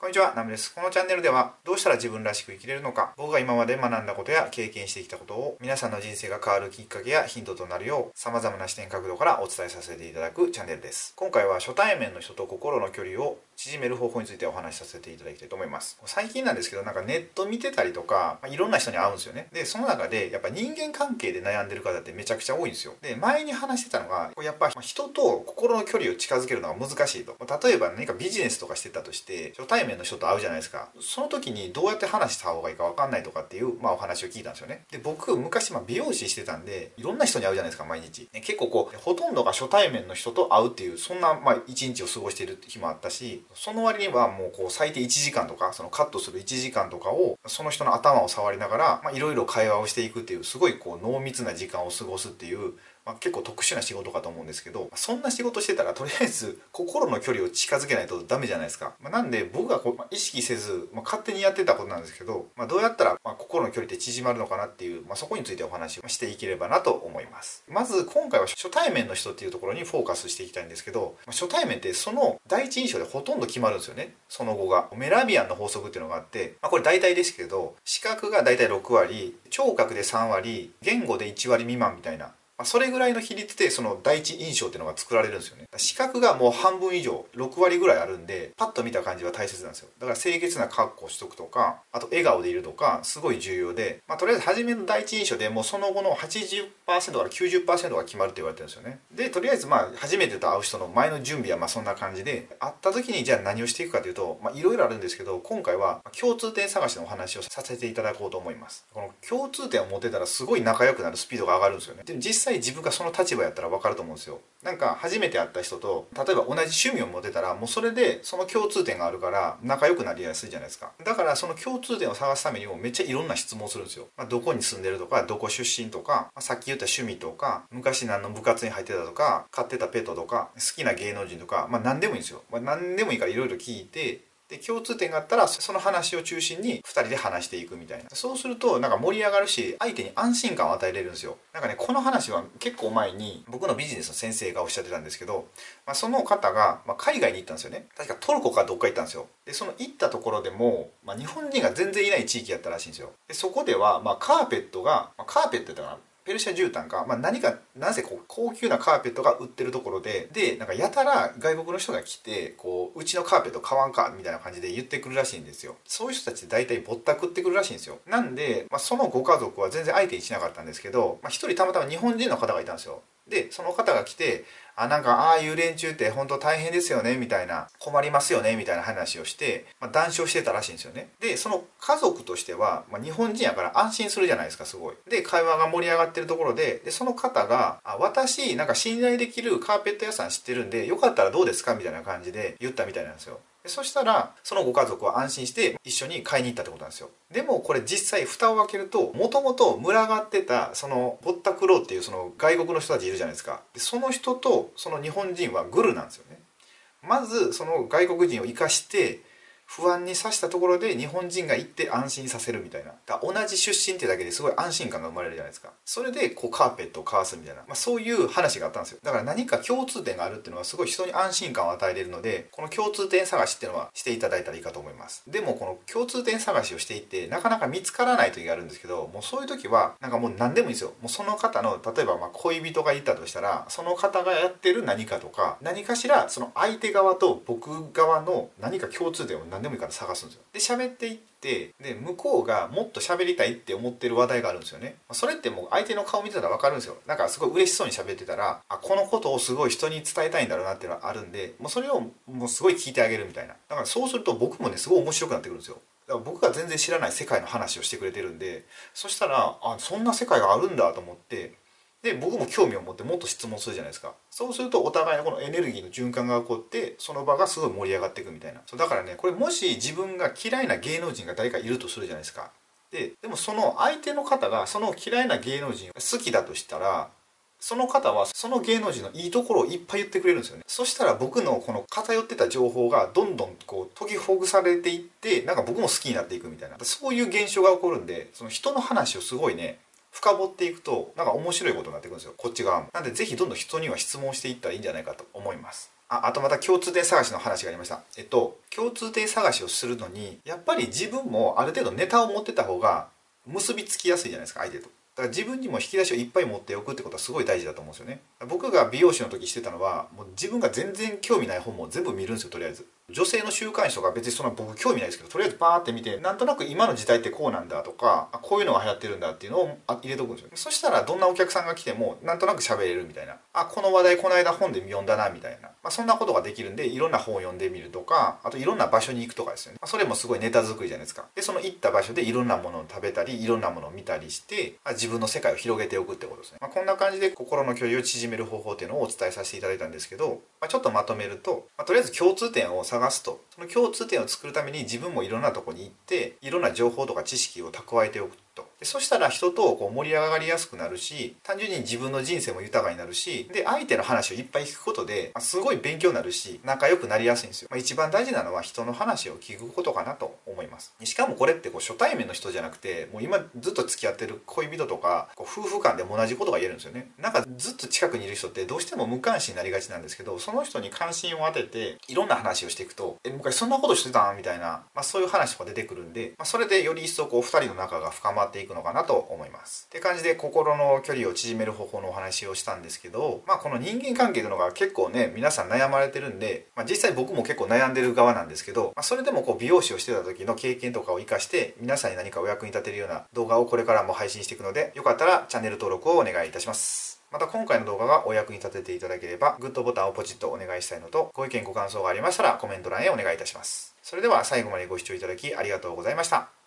こんにちは、ナムです。このチャンネルでは、どうしたら自分らしく生きれるのか、僕が今まで学んだことや経験してきたことを、皆さんの人生が変わるきっかけやヒントとなるよう、様々な視点角度からお伝えさせていただくチャンネルです。今回は初対面の人と心の距離を縮める方法についてお話しさせていただきたいと思います。最近なんですけど、なんかネット見てたりとか、まあ、いろんな人に会うんですよね。で、その中で、やっぱ人間関係で悩んでる方ってめちゃくちゃ多いんですよ。で、前に話してたのが、やっぱ人と心の距離を近づけるのが難しいと。例えば何かビジネスとかしてたとして、初対面面の人と会うじゃないですか。その時にどうやって話した方がいいか分かんないとかっていう、まあ、お話を聞いたんですよね。で、僕、昔、ま、美容師してたんで、いろんな人に会うじゃないですか、毎日。ね結構こう、ほとんどが初対面の人と会うっていう、そんな、まあ、一日を過ごしている日もあったし、その割にはもうこう最低1時間とかそのカットする1時間とかをその人の頭を触りながらいろいろ会話をしていくっていうすごいこう濃密な時間を過ごすっていうまあ、結構特殊な仕事かと思うんですけどそんな仕事してたらとりあえず心の距離を近づけないとダメじゃないですか、まあ、なんで僕がこう、まあ、意識せず、ま勝手にやってたことなんですけど、まどうやったら、ま心の距離って縮まるのかなっていう、まあそこについてお話をしていければなと思います。まず今回は初対面の人っていうところにフォーカスしていきたいんですけど、ま初対面ってその第一印象でほとんど決まるんですよね。その後が。メラビアンの法則っていうのがあって、まこれ大体ですけど視覚が大体6割聴覚で3割言語で1割未満みたいな。まそれぐらいの比率でその第一印象っていうのが作られるんですよね。視覚がもう半分以上6割ぐらいあるんでパッと見た感じは大切なんですよ。だから清潔な格好をしとくとかあと笑顔でいるとかすごい重要で、まあ、とりあえず初めの第一印象でもうその後の80%から90%が決まるって言われてるんですよね。でとりあえずまあ初めてと会う人の前の準備はまあそんな感じで会った時にじゃあ何をしていくかというといろいろあるんですけど今回は共通点探しのお話をさせていただこうと思います。この共通点を持てたらすごい仲良くなるスピードが上がるんですよね。でも実際自分がその立場やったら分かると思うんですよ。なんか初めて会った人と例えば同じ趣味を持てたらもうそれでその共通点があるから仲良くなりやすいじゃないですか。だからその共通点を探すためにもめっちゃいろんな質問するんですよ、まあ、どこに住んでるとかどこ出身とか、まあ、さっき言った趣味とか昔何の部活に入ってたとか飼ってたペットとか好きな芸能人とか、まあ、何でもいいんですよ、まあ、何でもいいからいろいろ聞いてで共通点があったらその話を中心に2人で話していくみたいな。そうするとなんか盛り上がるし相手に安心感を与えれるんですよ。なんかねこの話は結構前に僕のビジネスの先生がおっしゃってたんですけど、まあ、その方が、ま海外に行ったんですよね。確かトルコかどっか行ったんですよ。でその行ったところでも、まあ、日本人が全然いない地域やったらしいんですよ。でそこでは、まあ、カーペットが、まあ、カーペットってかなペルシャ絨毯か、まあ、何かなぜこう高級なカーペットが売ってるところででなんかやたら外国の人が来てこううちのカーペット買わんかみたいな感じで言ってくるらしいんですよ。そういう人たち大体ぼったくってくるらしいんですよ。なんで、まあ、そのご家族は全然相手にしなかったんですけど、まあ、1人たまたま日本人の方がいたんですよ。でその方が来てあなんかああいう連中って本当大変ですよねみたいな困りますよねみたいな話をして、まあ、談笑してたらしいんですよね。でその家族としては、まあ、日本人やから安心するじゃないですかすごい。で会話が盛り上がってるところででその方があ私なんか信頼できるカーペット屋さん知ってるんでよかったらどうですかみたいな感じで言ったみたいなんですよ。そしたらそのご家族は安心して一緒に買いに行ったってことなんですよ。でもこれ実際蓋を開けるともともと群がってたそのぼったくろうっていうその外国の人たちいるじゃないですか。でその人とその日本人はグルなんですよね。まずその外国人を生かして不安にさしたところで日本人が行って安心させるみたいな。だ同じ出身ってだけですごい安心感が生まれるじゃないですか。それでこうカーペットをかわすみたいな、まあ、そういう話があったんですよ。だから何か共通点があるっていうのはすごい人に安心感を与えれるのでこの共通点探しっていうのはしていただいたらいいかと思います。でもこの共通点探しをしていってなかなか見つからない時があるんですけどもうそういう時はなんかもう何でもいいんですよ。もうその方の例えばまあ恋人がいたとしたらその方がやってる何かとか何かしらその相手側と僕側の何か共通点を何でもいいから探すんですよ。で喋っていってで向こうがもっと喋りたいって思ってる話題があるんですよね。それってもう相手の顔見てたら分かるんですよ。なんかすごい嬉しそうに喋ってたらあこのことをすごい人に伝えたいんだろうなっていうのはあるんでもうそれをもうすごい聞いてあげるみたいな。だからそうすると僕もねすごい面白くなってくるんですよ。だから僕が全然知らない世界の話をしてくれてるんでそしたらあそんな世界があるんだと思ってで僕も興味を持ってもっと質問するじゃないですか。そうするとお互いのこのエネルギーの循環が起こってその場がすごい盛り上がっていくみたいな。そうだからねこれもし自分が嫌いな芸能人が誰かいるとするじゃないですか。ででもその相手の方がその嫌いな芸能人が好きだとしたらその方はその芸能人のいいところをいっぱい言ってくれるんですよね。そしたら僕のこの偏ってた情報がどんどんこう解きほぐされていってなんか僕も好きになっていくみたいな。そういう現象が起こるんでその人の話をすごいね深掘っていくとなんか面白いことになってくるんですよ。こっち側も。なんで是非どんどん人には質問していったらいいんじゃないかと思います。ああとまた共通点探しの話がありました。えっと共通点探しをするのにやっぱり自分もある程度ネタを持ってた方が結びつきやすいじゃないですか相手と。だから自分にも引き出しをいっぱい持っておくってことはすごい大事だと思うんですよね。僕が美容師の時してたのはもう自分が全然興味ない本も全部見るんですよとりあえず。女性の週刊誌とか別にそんな僕興味ないですけどとりあえずバーって見てなんとなく今の時代ってこうなんだとかこういうのが流行ってるんだっていうのを入れとくんですよそしたらどんなお客さんが来てもなんとなく喋れるみたいな。あこの話題この間本で読んだなみたいな、まあ、そんなことができるんでいろんな本を読んでみるとかあといろんな場所に行くとかですよね、まあ、それもすごいネタ作りじゃないですか。でその行った場所でいろんなものを食べたりいろんなものを見たりしてあ自分の世界を広げておくってことですね、まあ、こんな感じで心の距離を縮める方法っていうのをお伝えさせていただいたんですけど、まあ、ちょっとまとめると、まあ、とりあえず共通点を探探すと。その共通点を作るために自分もいろんなとこに行っていろんな情報とか知識を蓄えておくと。でそしたら人とこう盛り上がりやすくなるし単純に自分の人生も豊かになるしで相手の話をいっぱい聞くことですごい勉強になるし仲良くなりやすいんですよ、まあ、一番大事なのは人の話を聞くことかなと思います。しかもこれってこう初対面の人じゃなくてもう今ずっと付き合ってる恋人とかこう夫婦間でも同じことが言えるんですよね。なんかずっと近くにいる人ってどうしても無関心になりがちなんですけどその人に関心を当てていろんな話をしていくと「え昔そんなことしてたん?」みたいな、まあ、そういう話とか出てくるんで、まあ、それでより一層こう2人の仲が深まっていくくのかなと思いますいます。って感じで心の距離を縮める方法のお話をしたんですけど、まあこの人間関係というのが結構ね、皆さん悩まれてるんで、まあ実際僕も結構悩んでる側なんですけど、まあそれでもこう美容師をしてた時の経験とかを活かして皆さんに何かお役に立てるような動画をこれからも配信していくので、よかったらチャンネル登録をお願いいたします。また今回の動画がお役に立てていただければ、グッドボタンをポチッとお願いしたいのと、ご意見ご感想がありましたらコメント欄へお願いいたします。それでは最後までご視聴いただきありがとうございました。